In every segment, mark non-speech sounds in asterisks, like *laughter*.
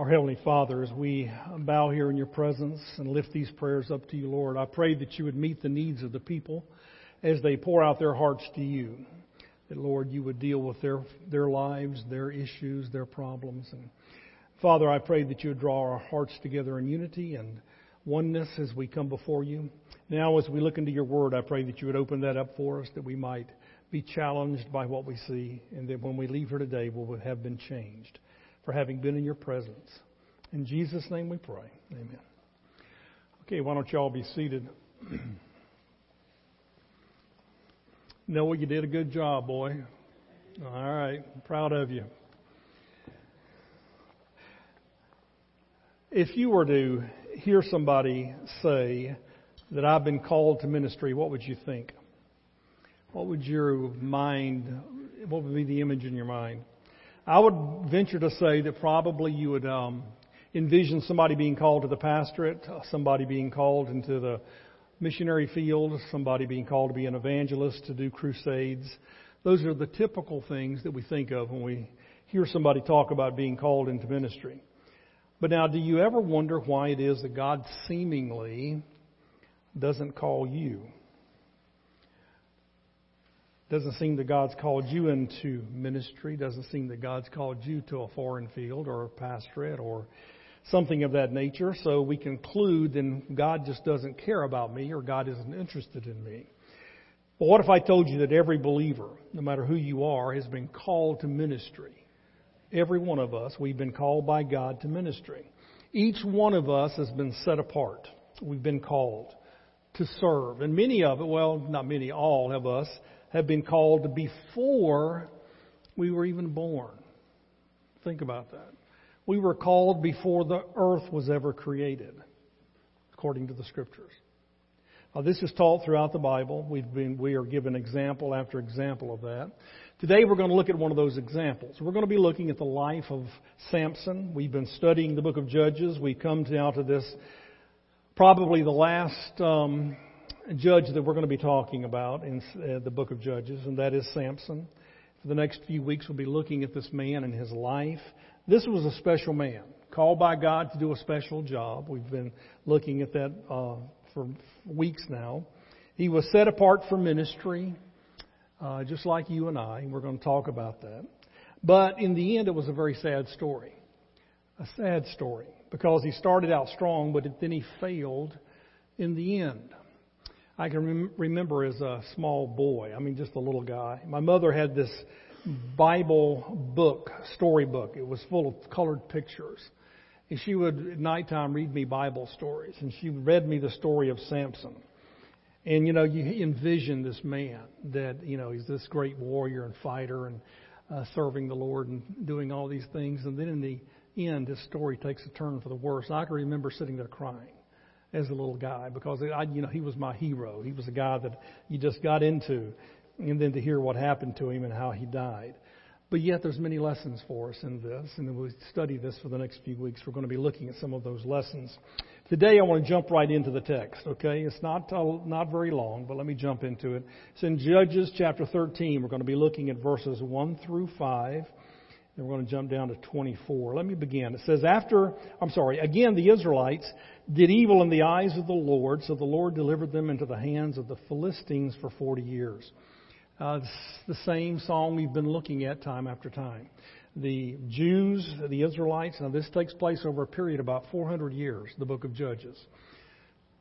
Our Heavenly Father, as we bow here in your presence and lift these prayers up to you, Lord, I pray that you would meet the needs of the people as they pour out their hearts to you. That, Lord, you would deal with their, their lives, their issues, their problems. And Father, I pray that you would draw our hearts together in unity and oneness as we come before you. Now, as we look into your word, I pray that you would open that up for us, that we might be challenged by what we see, and that when we leave here today, we will have been changed for having been in your presence. In Jesus' name we pray. Amen. Okay, why don't you all be seated? *clears throat* Noah, you did a good job, boy. All right, I'm proud of you. If you were to hear somebody say that I've been called to ministry, what would you think? What would your mind, what would be the image in your mind? I would venture to say that probably you would um, envision somebody being called to the pastorate, somebody being called into the missionary field, somebody being called to be an evangelist, to do crusades. Those are the typical things that we think of when we hear somebody talk about being called into ministry. But now, do you ever wonder why it is that God seemingly doesn't call you? Doesn't seem that God's called you into ministry. Doesn't seem that God's called you to a foreign field or a pastorate or something of that nature. So we conclude then God just doesn't care about me or God isn't interested in me. But what if I told you that every believer, no matter who you are, has been called to ministry? Every one of us, we've been called by God to ministry. Each one of us has been set apart. We've been called to serve. And many of it, well, not many, all of us, have been called before we were even born. Think about that. We were called before the earth was ever created, according to the scriptures. Now, this is taught throughout the Bible. We've been, we are given example after example of that. Today we're going to look at one of those examples. We're going to be looking at the life of Samson. We've been studying the book of Judges. We've come now to this, probably the last um, judge that we're going to be talking about in uh, the book of Judges, and that is Samson. For the next few weeks, we'll be looking at this man and his life. This was a special man, called by God to do a special job. We've been looking at that uh, for weeks now. He was set apart for ministry, uh, just like you and I. We're going to talk about that. But in the end, it was a very sad story. A sad story because he started out strong, but then he failed in the end. I can rem- remember as a small boy, I mean, just a little guy. My mother had this Bible book, storybook. It was full of colored pictures. And she would, at nighttime, read me Bible stories. And she read me the story of Samson. And, you know, you envision this man that, you know, he's this great warrior and fighter and uh, serving the Lord and doing all these things. And then in the end, his story takes a turn for the worse. I can remember sitting there crying as a little guy because I, you know, he was my hero. He was a guy that you just got into, and then to hear what happened to him and how he died. But yet, there's many lessons for us in this, and we study this for the next few weeks. We're going to be looking at some of those lessons. Today, I want to jump right into the text. Okay, it's not uh, not very long, but let me jump into it. It's in Judges chapter 13. We're going to be looking at verses 1 through 5. And we're going to jump down to 24. Let me begin. It says, After, I'm sorry, again the Israelites did evil in the eyes of the Lord, so the Lord delivered them into the hands of the Philistines for 40 years. Uh, the same song we've been looking at time after time. The Jews, the Israelites, now this takes place over a period of about 400 years, the book of Judges.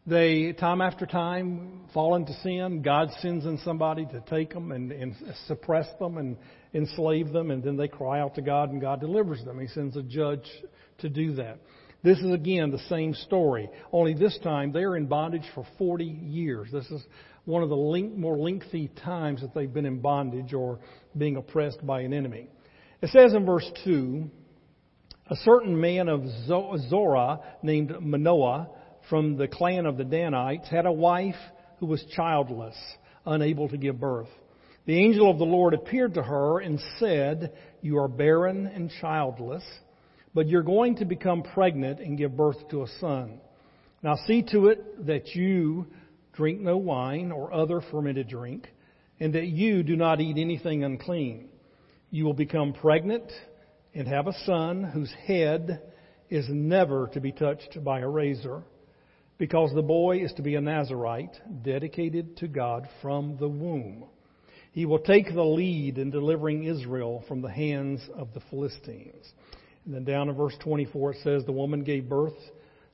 They, time after time, fall into sin. God sends in somebody to take them and, and suppress them and enslave them, and then they cry out to God, and God delivers them. He sends a judge to do that. This is again the same story, only this time they're in bondage for 40 years. This is one of the link, more lengthy times that they've been in bondage or being oppressed by an enemy. It says in verse 2 A certain man of Zorah named Manoah from the clan of the Danites had a wife who was childless, unable to give birth. The angel of the Lord appeared to her and said, You are barren and childless but you're going to become pregnant and give birth to a son. Now see to it that you drink no wine or other fermented drink, and that you do not eat anything unclean. You will become pregnant and have a son whose head is never to be touched by a razor because the boy is to be a Nazarite dedicated to God from the womb. He will take the lead in delivering Israel from the hands of the Philistines. And then down in verse 24 it says, The woman gave birth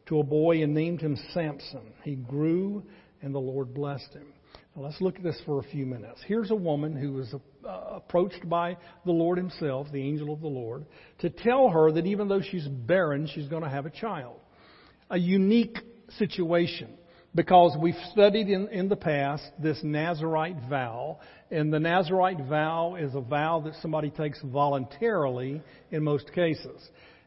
to a boy and named him Samson. He grew and the Lord blessed him. Now let's look at this for a few minutes. Here's a woman who was uh, approached by the Lord himself, the angel of the Lord, to tell her that even though she's barren, she's going to have a child. A unique situation because we've studied in, in the past this Nazarite vow, and the Nazarite vow is a vow that somebody takes voluntarily in most cases.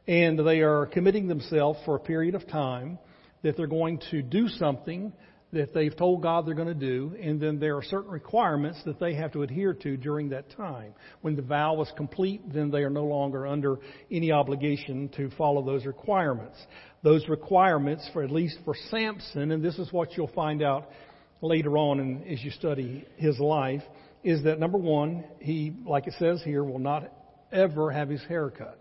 And they are committing themselves for a period of time that they're going to do something that they've told God they're going to do, and then there are certain requirements that they have to adhere to during that time. When the vow is complete, then they are no longer under any obligation to follow those requirements. Those requirements, for at least for Samson, and this is what you'll find out later on in, as you study his life, is that number one, he, like it says here, will not ever have his hair cut.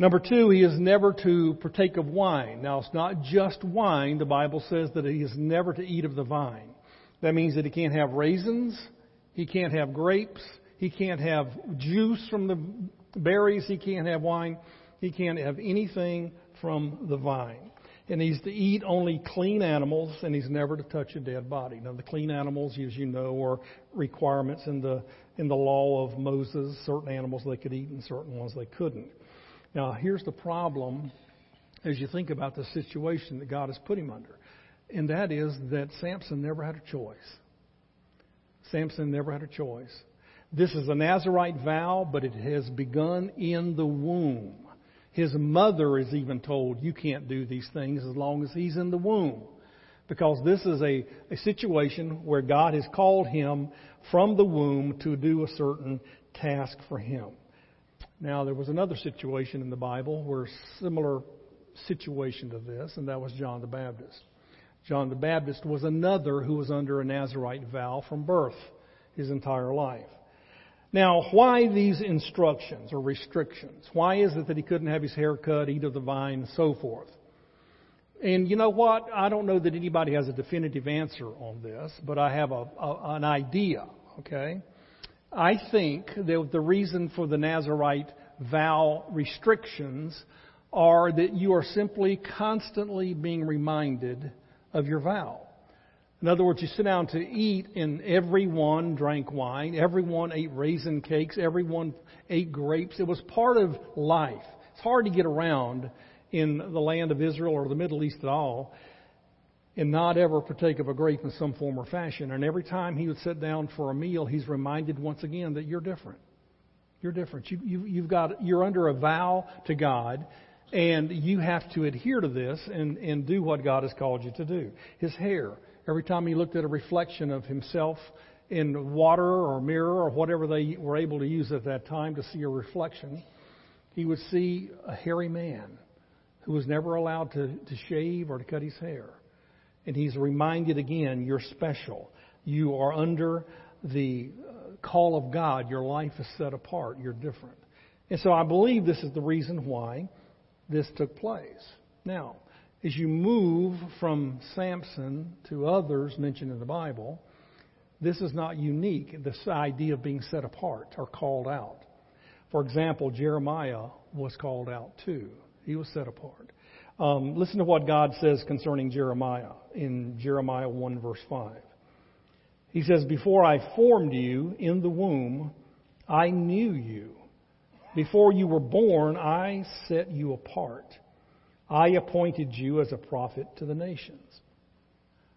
Number two, he is never to partake of wine. Now, it's not just wine. The Bible says that he is never to eat of the vine. That means that he can't have raisins, he can't have grapes, he can't have juice from the berries, he can't have wine, he can't have anything from the vine. And he's to eat only clean animals, and he's never to touch a dead body. Now, the clean animals, as you know, are requirements in the in the law of Moses. Certain animals they could eat, and certain ones they couldn't. Now, here's the problem as you think about the situation that God has put him under, and that is that Samson never had a choice. Samson never had a choice. This is a Nazarite vow, but it has begun in the womb. His mother is even told, You can't do these things as long as he's in the womb. Because this is a, a situation where God has called him from the womb to do a certain task for him. Now, there was another situation in the Bible where a similar situation to this, and that was John the Baptist. John the Baptist was another who was under a Nazarite vow from birth his entire life. Now, why these instructions or restrictions? Why is it that he couldn't have his hair cut, eat of the vine, and so forth? And you know what? I don't know that anybody has a definitive answer on this, but I have a, a, an idea, okay? I think that the reason for the Nazarite vow restrictions are that you are simply constantly being reminded of your vow. In other words, you sit down to eat, and everyone drank wine, everyone ate raisin cakes, everyone ate grapes. It was part of life. It's hard to get around in the land of Israel or the Middle East at all and not ever partake of a grape in some form or fashion. And every time he would sit down for a meal, he's reminded once again that you're different. You're different. You, you, you've got, you're under a vow to God, and you have to adhere to this and, and do what God has called you to do. His hair. Every time he looked at a reflection of himself in water or mirror or whatever they were able to use at that time to see a reflection, he would see a hairy man who was never allowed to, to shave or to cut his hair. And he's reminded again, you're special. You are under the uh, call of God. Your life is set apart. You're different. And so I believe this is the reason why this took place. Now, as you move from Samson to others mentioned in the Bible, this is not unique, this idea of being set apart or called out. For example, Jeremiah was called out too. He was set apart. Um, listen to what God says concerning Jeremiah in Jeremiah 1, verse 5. He says, Before I formed you in the womb, I knew you. Before you were born, I set you apart. I appointed you as a prophet to the nations.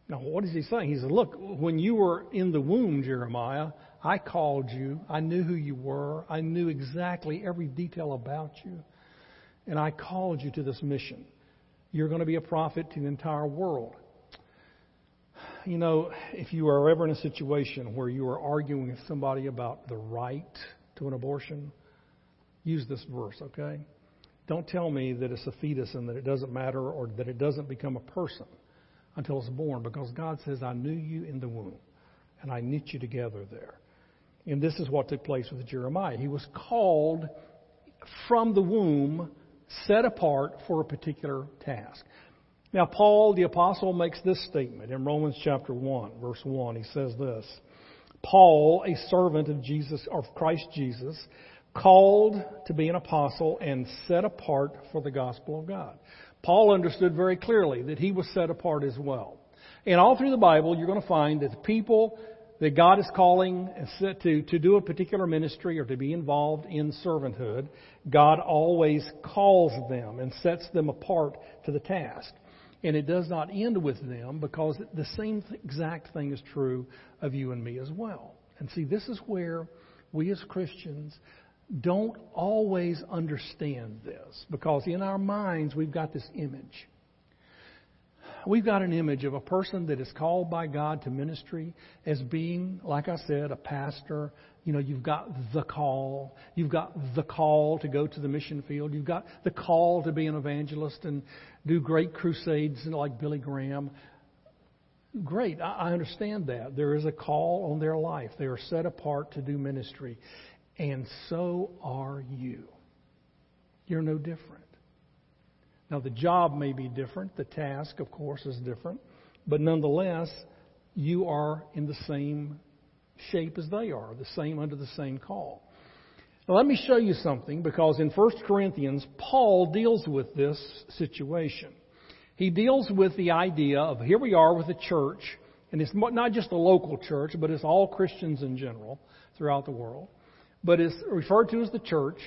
Now, what is he saying? He says, Look, when you were in the womb, Jeremiah, I called you. I knew who you were. I knew exactly every detail about you. And I called you to this mission. You're going to be a prophet to the entire world. You know, if you are ever in a situation where you are arguing with somebody about the right to an abortion, use this verse, okay? Don't tell me that it's a fetus and that it doesn't matter or that it doesn't become a person until it's born because God says, I knew you in the womb and I knit you together there. And this is what took place with Jeremiah. He was called from the womb set apart for a particular task. Now, Paul the Apostle makes this statement in Romans chapter 1, verse 1. He says this Paul, a servant of Jesus, of Christ Jesus, called to be an apostle and set apart for the gospel of God. Paul understood very clearly that he was set apart as well. And all through the Bible, you're going to find that the people that God is calling to, to do a particular ministry or to be involved in servanthood, God always calls them and sets them apart to the task. And it does not end with them because the same exact thing is true of you and me as well. And see, this is where we as Christians don't always understand this because in our minds we've got this image we've got an image of a person that is called by God to ministry as being, like I said, a pastor. You know, you've got the call. You've got the call to go to the mission field. You've got the call to be an evangelist and do great crusades like Billy Graham. Great. I understand that. There is a call on their life. They are set apart to do ministry. And so are you. You're no different. Now, the job may be different, the task, of course, is different, but nonetheless, you are in the same shape as they are, the same under the same call. Now, let me show you something because in 1 Corinthians, Paul deals with this situation. He deals with the idea of here we are with a church, and it's not just a local church, but it's all Christians in general throughout the world. But it's referred to as the church,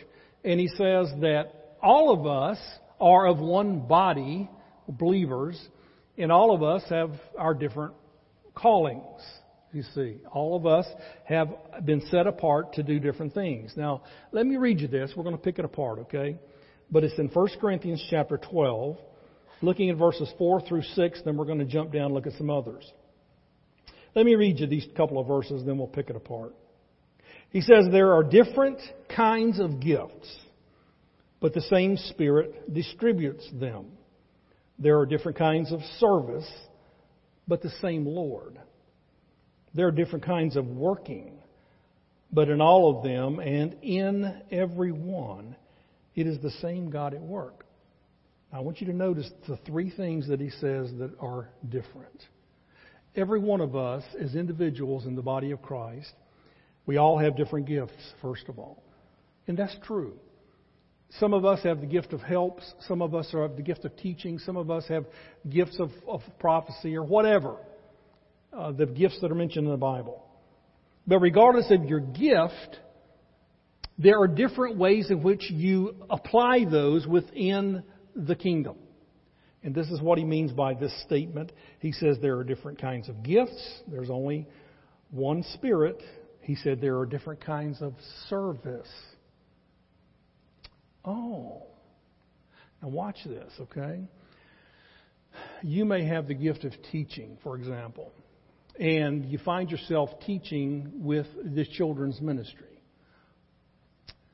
and he says that all of us are of one body, believers, and all of us have our different callings. You see, all of us have been set apart to do different things. Now, let me read you this. We're going to pick it apart, okay? But it's in 1 Corinthians chapter 12, looking at verses 4 through 6, then we're going to jump down and look at some others. Let me read you these couple of verses, then we'll pick it apart. He says, There are different kinds of gifts but the same Spirit distributes them. There are different kinds of service, but the same Lord. There are different kinds of working, but in all of them and in every one, it is the same God at work. I want you to notice the three things that he says that are different. Every one of us, as individuals in the body of Christ, we all have different gifts, first of all. And that's true. Some of us have the gift of helps. Some of us have the gift of teaching. Some of us have gifts of, of prophecy or whatever. Uh, the gifts that are mentioned in the Bible. But regardless of your gift, there are different ways in which you apply those within the kingdom. And this is what he means by this statement. He says there are different kinds of gifts. There's only one Spirit. He said there are different kinds of service. Oh. Now watch this, okay? You may have the gift of teaching, for example, and you find yourself teaching with the children's ministry.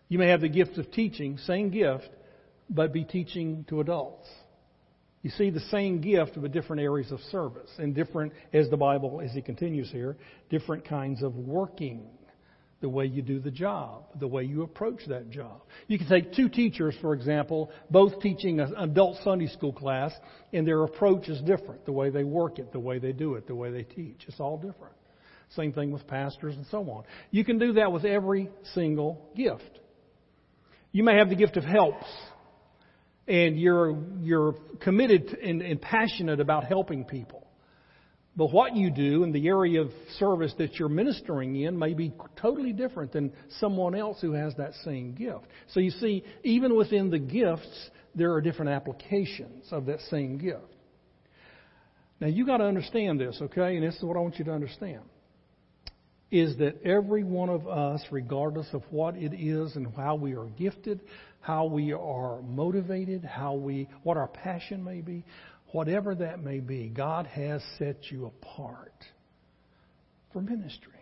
You may have the gift of teaching, same gift, but be teaching to adults. You see the same gift but different areas of service and different, as the Bible, as he continues here, different kinds of working the way you do the job, the way you approach that job. You can take two teachers, for example, both teaching an adult Sunday school class, and their approach is different. The way they work it, the way they do it, the way they teach. It's all different. Same thing with pastors and so on. You can do that with every single gift. You may have the gift of helps, and you're, you're committed and, and passionate about helping people. But what you do in the area of service that you're ministering in may be totally different than someone else who has that same gift. So you see, even within the gifts, there are different applications of that same gift. Now you got to understand this, okay? And this is what I want you to understand. Is that every one of us, regardless of what it is and how we are gifted, how we are motivated, how we, what our passion may be, whatever that may be, God has set you apart for ministry.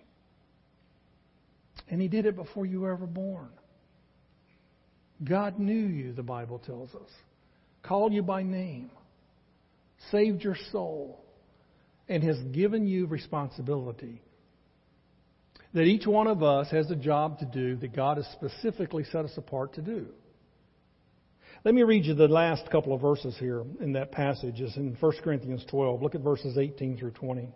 And He did it before you were ever born. God knew you, the Bible tells us, called you by name, saved your soul, and has given you responsibility. That each one of us has a job to do that God has specifically set us apart to do. Let me read you the last couple of verses here in that passage. It's in 1 Corinthians 12. Look at verses 18 through 20.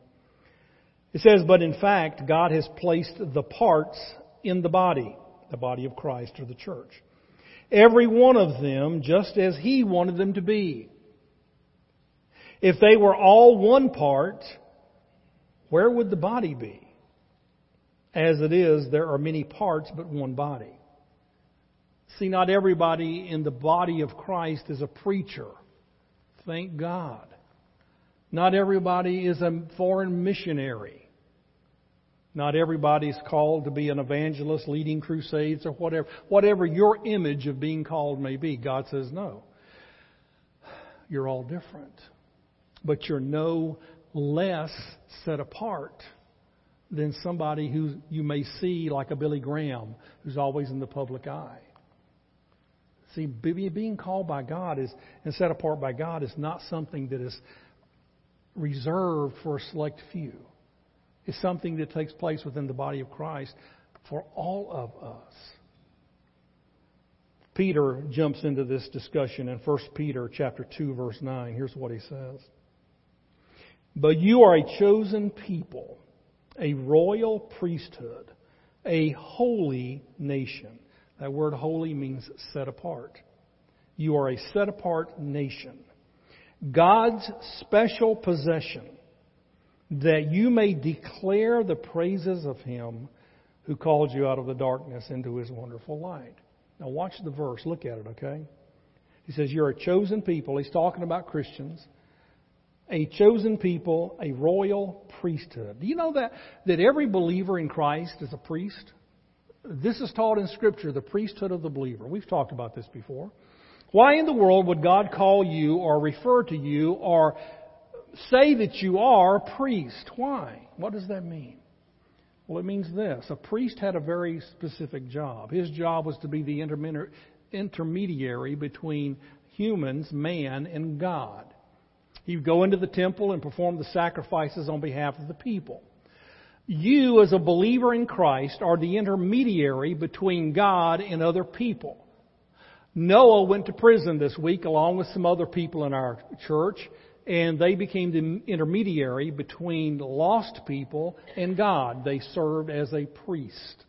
It says, But in fact, God has placed the parts in the body, the body of Christ or the church. Every one of them just as He wanted them to be. If they were all one part, where would the body be? As it is, there are many parts but one body. See, not everybody in the body of Christ is a preacher. Thank God. Not everybody is a foreign missionary. Not everybody is called to be an evangelist leading crusades or whatever. Whatever your image of being called may be, God says no. You're all different. But you're no less set apart than somebody who you may see like a Billy Graham who's always in the public eye. See, being called by God is and set apart by God is not something that is reserved for a select few. It's something that takes place within the body of Christ for all of us. Peter jumps into this discussion in 1 Peter chapter 2 verse 9. Here's what he says. But you are a chosen people, a royal priesthood, a holy nation that word holy means set apart. You are a set apart nation. God's special possession that you may declare the praises of Him who called you out of the darkness into His wonderful light. Now watch the verse. Look at it, okay? He says, You're a chosen people. He's talking about Christians. A chosen people, a royal priesthood. Do you know that, that every believer in Christ is a priest? This is taught in Scripture, the priesthood of the believer. We've talked about this before. Why in the world would God call you or refer to you or say that you are a priest? Why? What does that mean? Well, it means this. A priest had a very specific job. His job was to be the intermediary between humans, man, and God. He'd go into the temple and perform the sacrifices on behalf of the people. You, as a believer in Christ, are the intermediary between God and other people. Noah went to prison this week along with some other people in our church, and they became the intermediary between lost people and God. They served as a priest.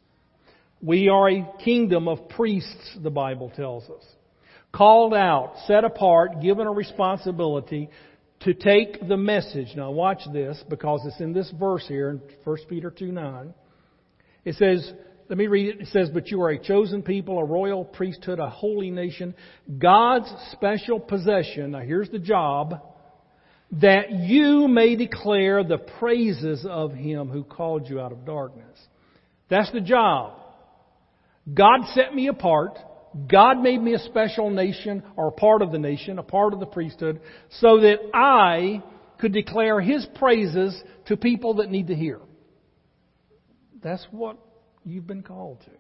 We are a kingdom of priests, the Bible tells us. Called out, set apart, given a responsibility to take the message. Now watch this because it's in this verse here in 1 Peter 2 9. It says, let me read it. It says, But you are a chosen people, a royal priesthood, a holy nation, God's special possession. Now here's the job. That you may declare the praises of Him who called you out of darkness. That's the job. God set me apart. God made me a special nation or a part of the nation, a part of the priesthood, so that I could declare His praises to people that need to hear. That's what you've been called to.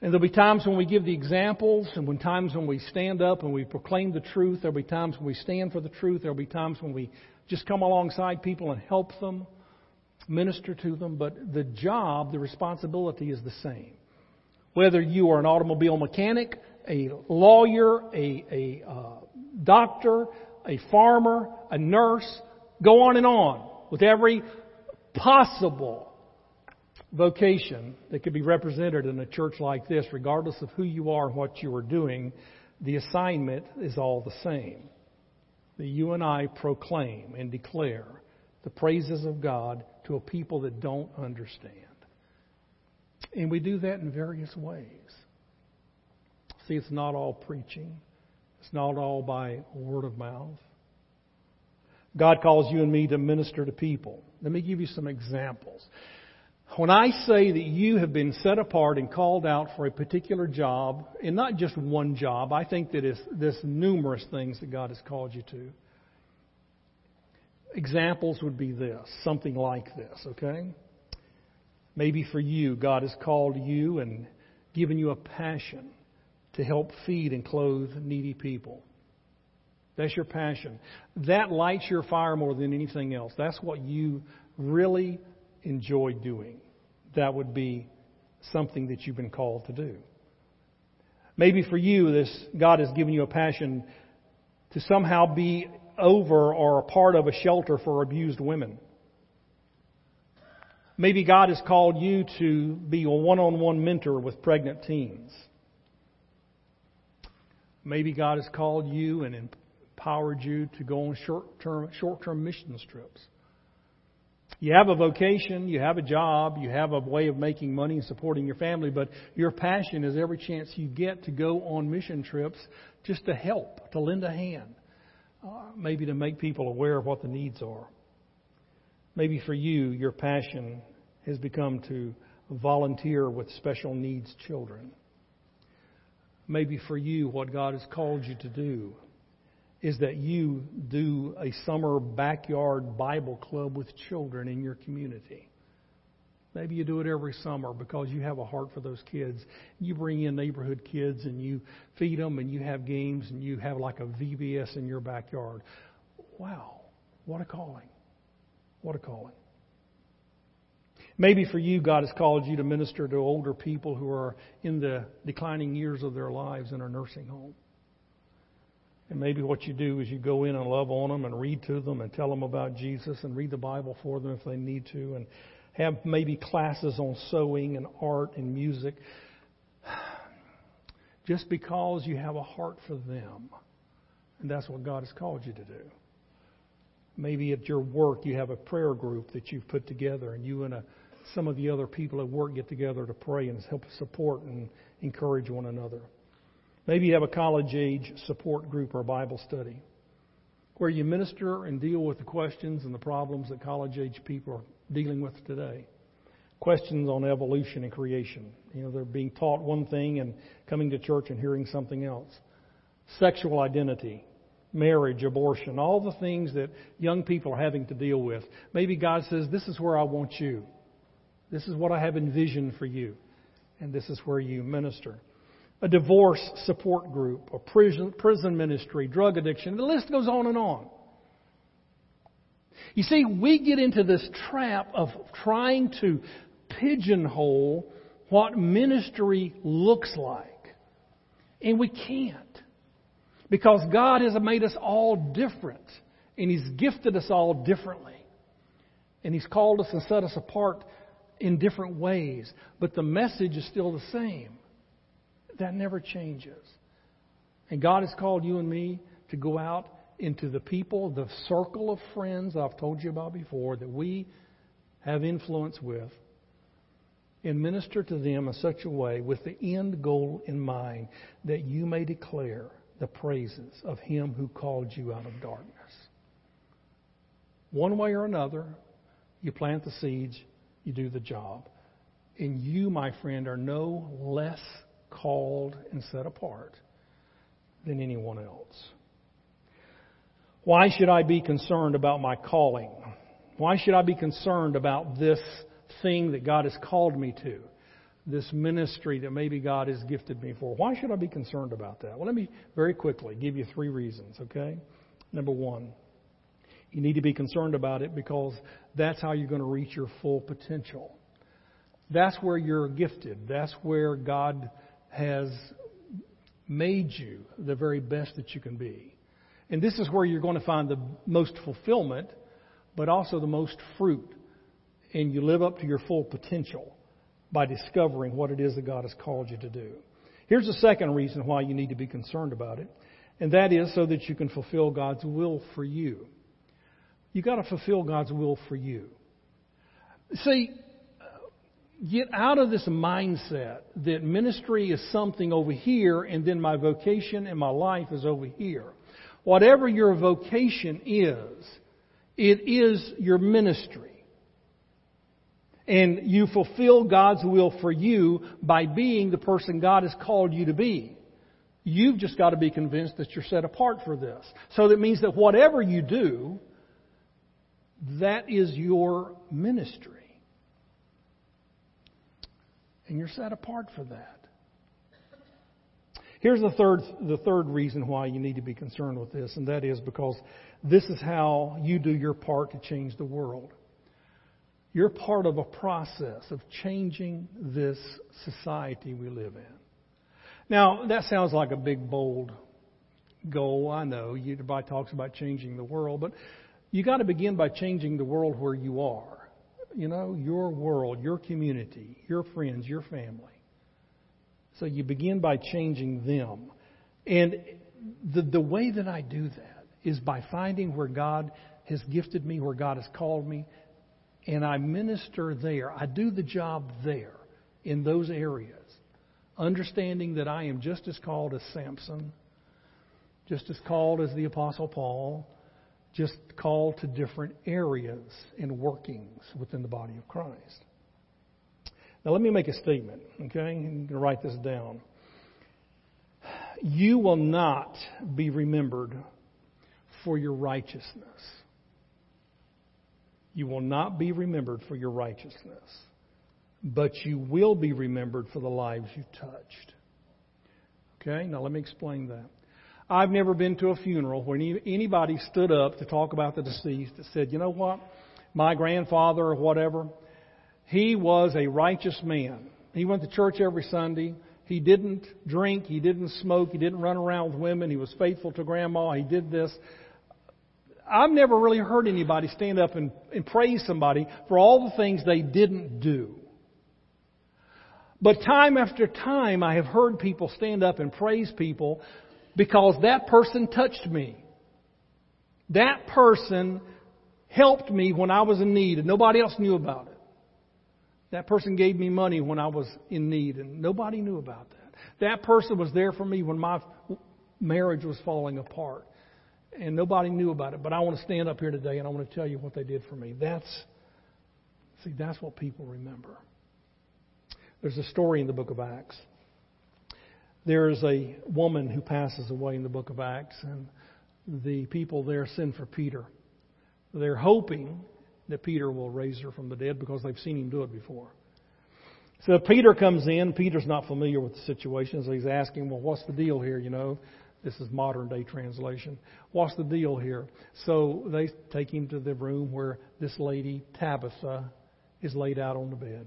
And there'll be times when we give the examples, and when times when we stand up and we proclaim the truth. There'll be times when we stand for the truth. There'll be times when we just come alongside people and help them, minister to them. But the job, the responsibility is the same. Whether you are an automobile mechanic, a lawyer, a, a uh, doctor, a farmer, a nurse, go on and on with every possible vocation that could be represented in a church like this, regardless of who you are and what you are doing, the assignment is all the same. That you and I proclaim and declare the praises of God to a people that don't understand. And we do that in various ways. See, it's not all preaching, it's not all by word of mouth. God calls you and me to minister to people. Let me give you some examples. When I say that you have been set apart and called out for a particular job, and not just one job, I think that it's, numerous things that God has called you to. Examples would be this, something like this, okay? Maybe for you, God has called you and given you a passion to help feed and clothe needy people. That's your passion. That lights your fire more than anything else. That's what you really enjoy doing. That would be something that you've been called to do. Maybe for you, this God has given you a passion to somehow be over or a part of a shelter for abused women. Maybe God has called you to be a one-on-one mentor with pregnant teens. Maybe God has called you and empowered you to go on short-term, short-term mission trips. You have a vocation, you have a job, you have a way of making money and supporting your family, but your passion is every chance you get to go on mission trips just to help, to lend a hand, uh, maybe to make people aware of what the needs are. Maybe for you, your passion has become to volunteer with special needs children. Maybe for you, what God has called you to do is that you do a summer backyard Bible club with children in your community. Maybe you do it every summer because you have a heart for those kids. You bring in neighborhood kids and you feed them and you have games and you have like a VBS in your backyard. Wow, what a calling. What a calling. Maybe for you, God has called you to minister to older people who are in the declining years of their lives in a nursing home. And maybe what you do is you go in and love on them and read to them and tell them about Jesus and read the Bible for them if they need to and have maybe classes on sewing and art and music. Just because you have a heart for them. And that's what God has called you to do. Maybe at your work you have a prayer group that you've put together and you and a, some of the other people at work get together to pray and help support and encourage one another. Maybe you have a college age support group or Bible study where you minister and deal with the questions and the problems that college age people are dealing with today. Questions on evolution and creation. You know, they're being taught one thing and coming to church and hearing something else. Sexual identity, marriage, abortion, all the things that young people are having to deal with. Maybe God says, This is where I want you. This is what I have envisioned for you. And this is where you minister a divorce support group, a prison, prison ministry, drug addiction. The list goes on and on. You see, we get into this trap of trying to pigeonhole what ministry looks like. And we can't. Because God has made us all different. And He's gifted us all differently. And He's called us and set us apart in different ways. But the message is still the same. That never changes. And God has called you and me to go out into the people, the circle of friends I've told you about before that we have influence with, and minister to them in such a way with the end goal in mind that you may declare the praises of Him who called you out of darkness. One way or another, you plant the seeds, you do the job. And you, my friend, are no less called and set apart than anyone else. Why should I be concerned about my calling? Why should I be concerned about this thing that God has called me to? This ministry that maybe God has gifted me for. Why should I be concerned about that? Well, let me very quickly give you three reasons, okay? Number one, you need to be concerned about it because that's how you're going to reach your full potential. That's where you're gifted. That's where God has made you the very best that you can be. And this is where you're going to find the most fulfillment, but also the most fruit. And you live up to your full potential by discovering what it is that God has called you to do. Here's the second reason why you need to be concerned about it, and that is so that you can fulfill God's will for you. You've got to fulfill God's will for you. See, get out of this mindset that ministry is something over here and then my vocation and my life is over here. Whatever your vocation is, it is your ministry. And you fulfill God's will for you by being the person God has called you to be. You've just got to be convinced that you're set apart for this. So that means that whatever you do, that is your ministry. And you're set apart for that. Here's the third, the third reason why you need to be concerned with this, and that is because this is how you do your part to change the world. You're part of a process of changing this society we live in. Now, that sounds like a big, bold goal. I know. Everybody talks about changing the world, but you got to begin by changing the world where you are. You know, your world, your community, your friends, your family. So you begin by changing them. And the, the way that I do that is by finding where God has gifted me, where God has called me, and I minister there. I do the job there in those areas, understanding that I am just as called as Samson, just as called as the Apostle Paul, just called to different areas and workings within the body of Christ. Now, let me make a statement, okay? I'm going to write this down. You will not be remembered for your righteousness. You will not be remembered for your righteousness, but you will be remembered for the lives you touched. Okay? Now, let me explain that. I've never been to a funeral where anybody stood up to talk about the deceased that said, you know what? My grandfather or whatever, he was a righteous man. He went to church every Sunday. He didn't drink. He didn't smoke. He didn't run around with women. He was faithful to grandma. He did this. I've never really heard anybody stand up and, and praise somebody for all the things they didn't do. But time after time, I have heard people stand up and praise people because that person touched me. That person helped me when I was in need and nobody else knew about it. That person gave me money when I was in need and nobody knew about that. That person was there for me when my marriage was falling apart and nobody knew about it. But I want to stand up here today and I want to tell you what they did for me. That's, see, that's what people remember. There's a story in the book of Acts. There is a woman who passes away in the book of Acts, and the people there send for Peter. They're hoping that Peter will raise her from the dead because they've seen him do it before. So Peter comes in. Peter's not familiar with the situation, so he's asking, Well, what's the deal here? You know, this is modern day translation. What's the deal here? So they take him to the room where this lady, Tabitha, is laid out on the bed.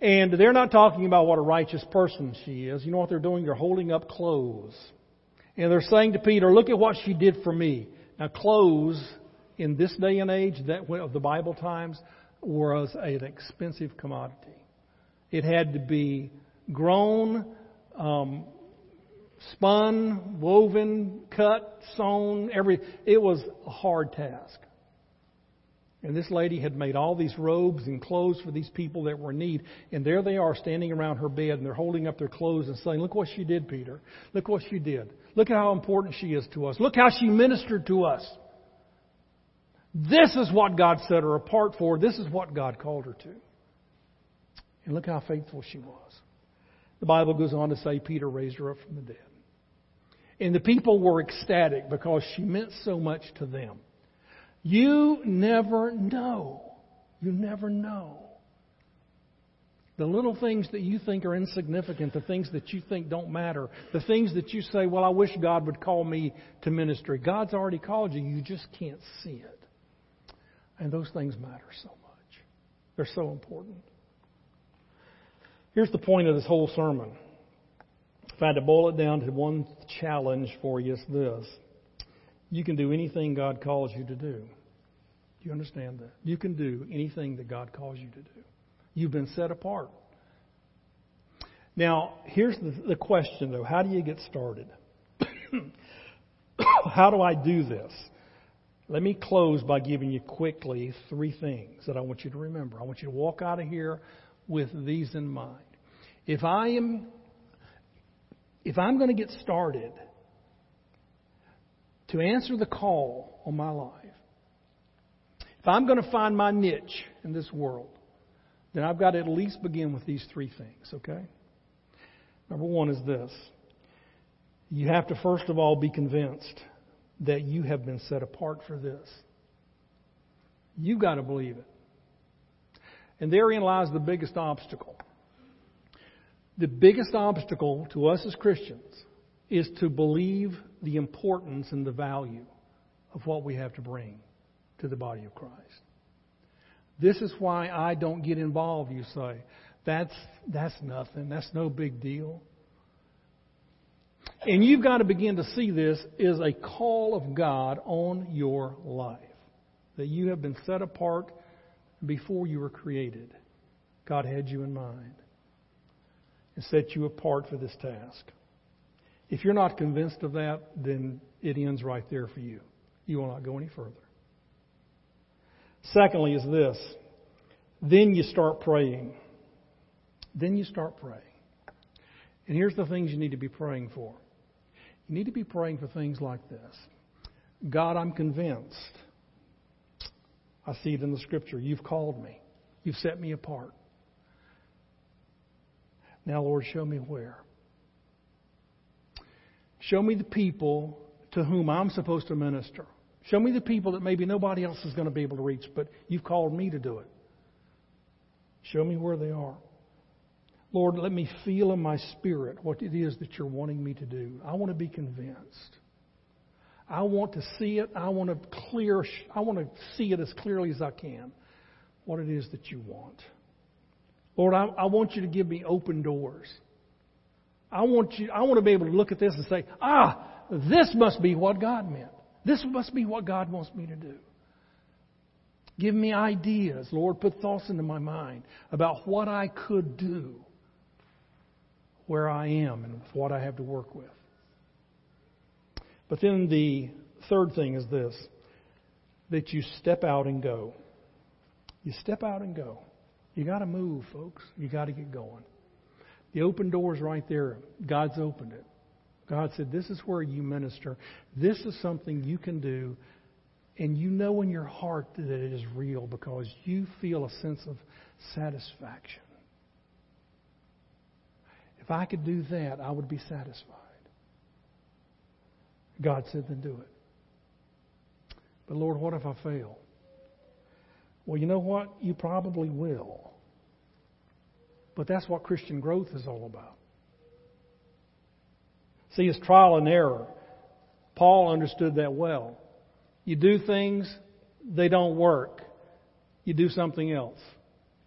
And they're not talking about what a righteous person she is. You know what they're doing? They're holding up clothes. And they're saying to Peter, Look at what she did for me. Now, clothes in this day and age that of the Bible times was an expensive commodity. It had to be grown, um, spun, woven, cut, sewn, every it was a hard task. And this lady had made all these robes and clothes for these people that were in need. And there they are standing around her bed and they're holding up their clothes and saying, Look what she did, Peter. Look what she did. Look at how important she is to us. Look how she ministered to us. This is what God set her apart for. This is what God called her to. And look how faithful she was. The Bible goes on to say Peter raised her up from the dead. And the people were ecstatic because she meant so much to them. You never know. You never know. The little things that you think are insignificant, the things that you think don't matter, the things that you say, well, I wish God would call me to ministry. God's already called you. You just can't see it. And those things matter so much. They're so important. Here's the point of this whole sermon. If I had to boil it down to one challenge for you, it's this. You can do anything God calls you to do. Do you understand that? You can do anything that God calls you to do. You've been set apart. Now, here's the, the question though. How do you get started? *coughs* How do I do this? Let me close by giving you quickly three things that I want you to remember. I want you to walk out of here with these in mind. If I am if I'm going to get started to answer the call on my life, if I'm going to find my niche in this world, then I've got to at least begin with these three things, okay? Number one is this. You have to first of all be convinced that you have been set apart for this. You've got to believe it. And therein lies the biggest obstacle. The biggest obstacle to us as Christians is to believe the importance and the value of what we have to bring to the body of Christ. This is why I don't get involved, you say. That's, that's nothing. That's no big deal. And you've got to begin to see this as a call of God on your life. That you have been set apart before you were created. God had you in mind and set you apart for this task. If you're not convinced of that, then it ends right there for you. You will not go any further. Secondly, is this. Then you start praying. Then you start praying. And here's the things you need to be praying for. You need to be praying for things like this God, I'm convinced. I see it in the scripture. You've called me, you've set me apart. Now, Lord, show me where. Show me the people to whom I'm supposed to minister. Show me the people that maybe nobody else is going to be able to reach, but you've called me to do it. Show me where they are. Lord, let me feel in my spirit what it is that you're wanting me to do. I want to be convinced. I want to see it. I want to clear. I want to see it as clearly as I can. What it is that you want. Lord, I, I want you to give me open doors. I want you. I want to be able to look at this and say, Ah, this must be what God meant. This must be what God wants me to do. Give me ideas, Lord. Put thoughts into my mind about what I could do where I am and what I have to work with. But then the third thing is this that you step out and go. You step out and go. You got to move, folks. You got to get going. The open door is right there. God's opened it. God said, This is where you minister. This is something you can do. And you know in your heart that it is real because you feel a sense of satisfaction. If I could do that, I would be satisfied. God said, then do it. But Lord, what if I fail? Well, you know what? You probably will. But that's what Christian growth is all about. See, it's trial and error. Paul understood that well. You do things, they don't work. You do something else.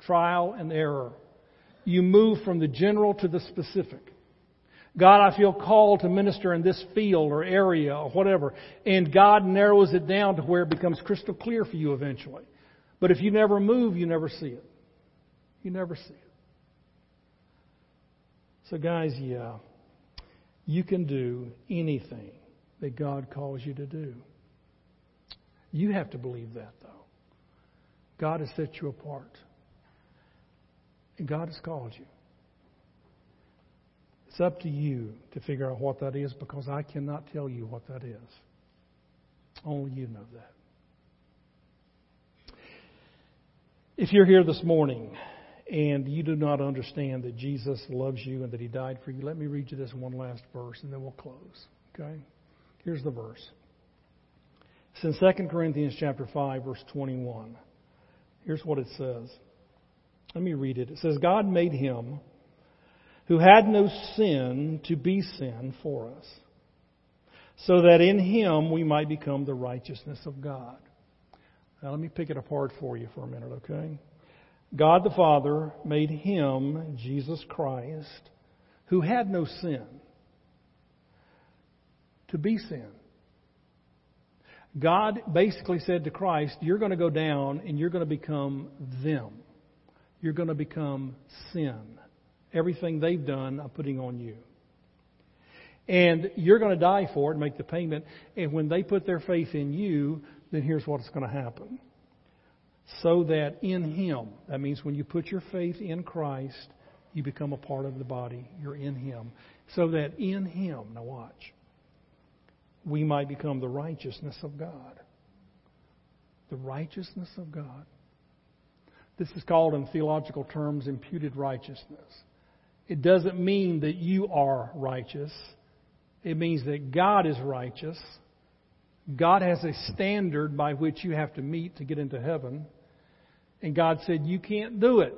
Trial and error you move from the general to the specific. God, I feel called to minister in this field or area or whatever. And God narrows it down to where it becomes crystal clear for you eventually. But if you never move, you never see it. You never see it. So, guys, yeah, you can do anything that God calls you to do. You have to believe that, though. God has set you apart. And God has called you. It's up to you to figure out what that is because I cannot tell you what that is. Only you know that. If you're here this morning and you do not understand that Jesus loves you and that He died for you, let me read you this one last verse and then we'll close. Okay? Here's the verse. It's in 2 Corinthians chapter 5, verse 21. Here's what it says. Let me read it. It says, God made him who had no sin to be sin for us, so that in him we might become the righteousness of God. Now let me pick it apart for you for a minute, okay? God the Father made him, Jesus Christ, who had no sin, to be sin. God basically said to Christ, You're going to go down and you're going to become them you're going to become sin. Everything they've done, I'm putting on you. And you're going to die for it, and make the payment. And when they put their faith in you, then here's what's going to happen. So that in Him, that means when you put your faith in Christ, you become a part of the body. You're in Him. So that in Him, now watch, we might become the righteousness of God. The righteousness of God. This is called, in theological terms, imputed righteousness. It doesn't mean that you are righteous. It means that God is righteous. God has a standard by which you have to meet to get into heaven. And God said, You can't do it.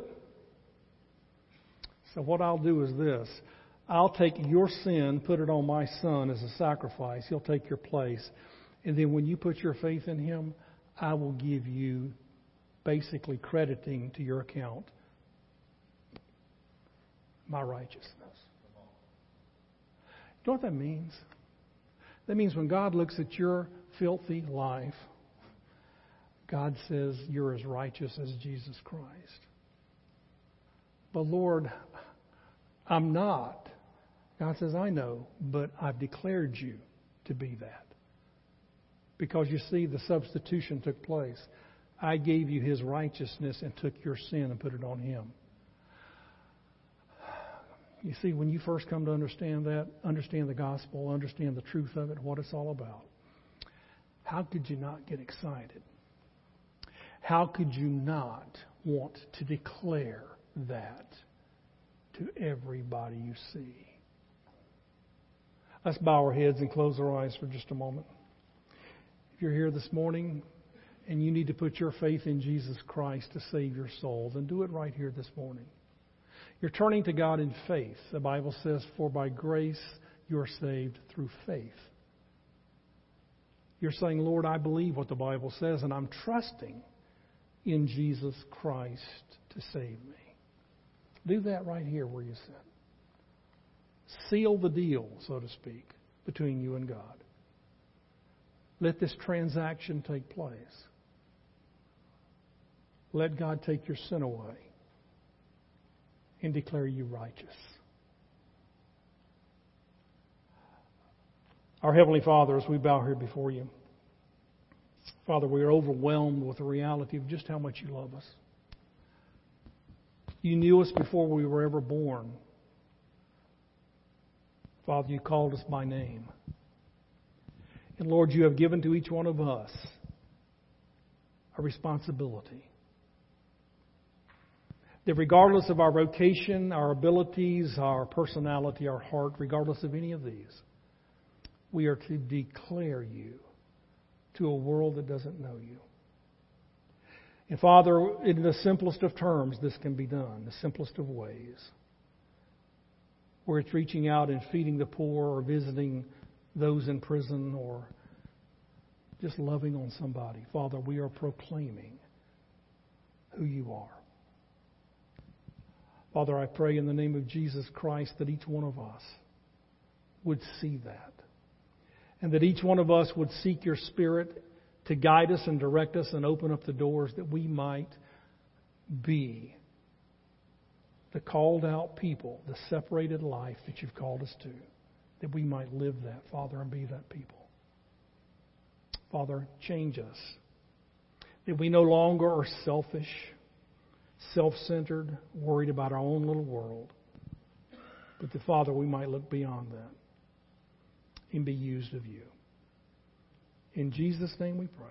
So, what I'll do is this I'll take your sin, put it on my son as a sacrifice. He'll take your place. And then when you put your faith in him, I will give you basically crediting to your account my righteousness. you know what that means? That means when God looks at your filthy life, God says you're as righteous as Jesus Christ. But Lord, I'm not. God says, I know, but I've declared you to be that. Because you see, the substitution took place. I gave you his righteousness and took your sin and put it on him. You see, when you first come to understand that, understand the gospel, understand the truth of it, what it's all about, how could you not get excited? How could you not want to declare that to everybody you see? Let's bow our heads and close our eyes for just a moment. If you're here this morning and you need to put your faith in Jesus Christ to save your soul, then do it right here this morning. You're turning to God in faith. The Bible says, For by grace you are saved through faith. You're saying, Lord, I believe what the Bible says, and I'm trusting in Jesus Christ to save me. Do that right here where you sit. Seal the deal, so to speak, between you and God. Let this transaction take place. Let God take your sin away and declare you righteous. Our Heavenly Father, as we bow here before you, Father, we are overwhelmed with the reality of just how much you love us. You knew us before we were ever born. Father, you called us by name. And Lord, you have given to each one of us a responsibility. That regardless of our vocation, our abilities, our personality, our heart, regardless of any of these, we are to declare you to a world that doesn't know you. And Father, in the simplest of terms, this can be done, the simplest of ways. Where it's reaching out and feeding the poor or visiting those in prison or just loving on somebody. Father, we are proclaiming who you are. Father, I pray in the name of Jesus Christ that each one of us would see that. And that each one of us would seek your Spirit to guide us and direct us and open up the doors that we might be the called out people, the separated life that you've called us to, that we might live that, Father, and be that people. Father, change us. That we no longer are selfish, self centered, worried about our own little world, but that, Father, we might look beyond that and be used of you. In Jesus' name we pray.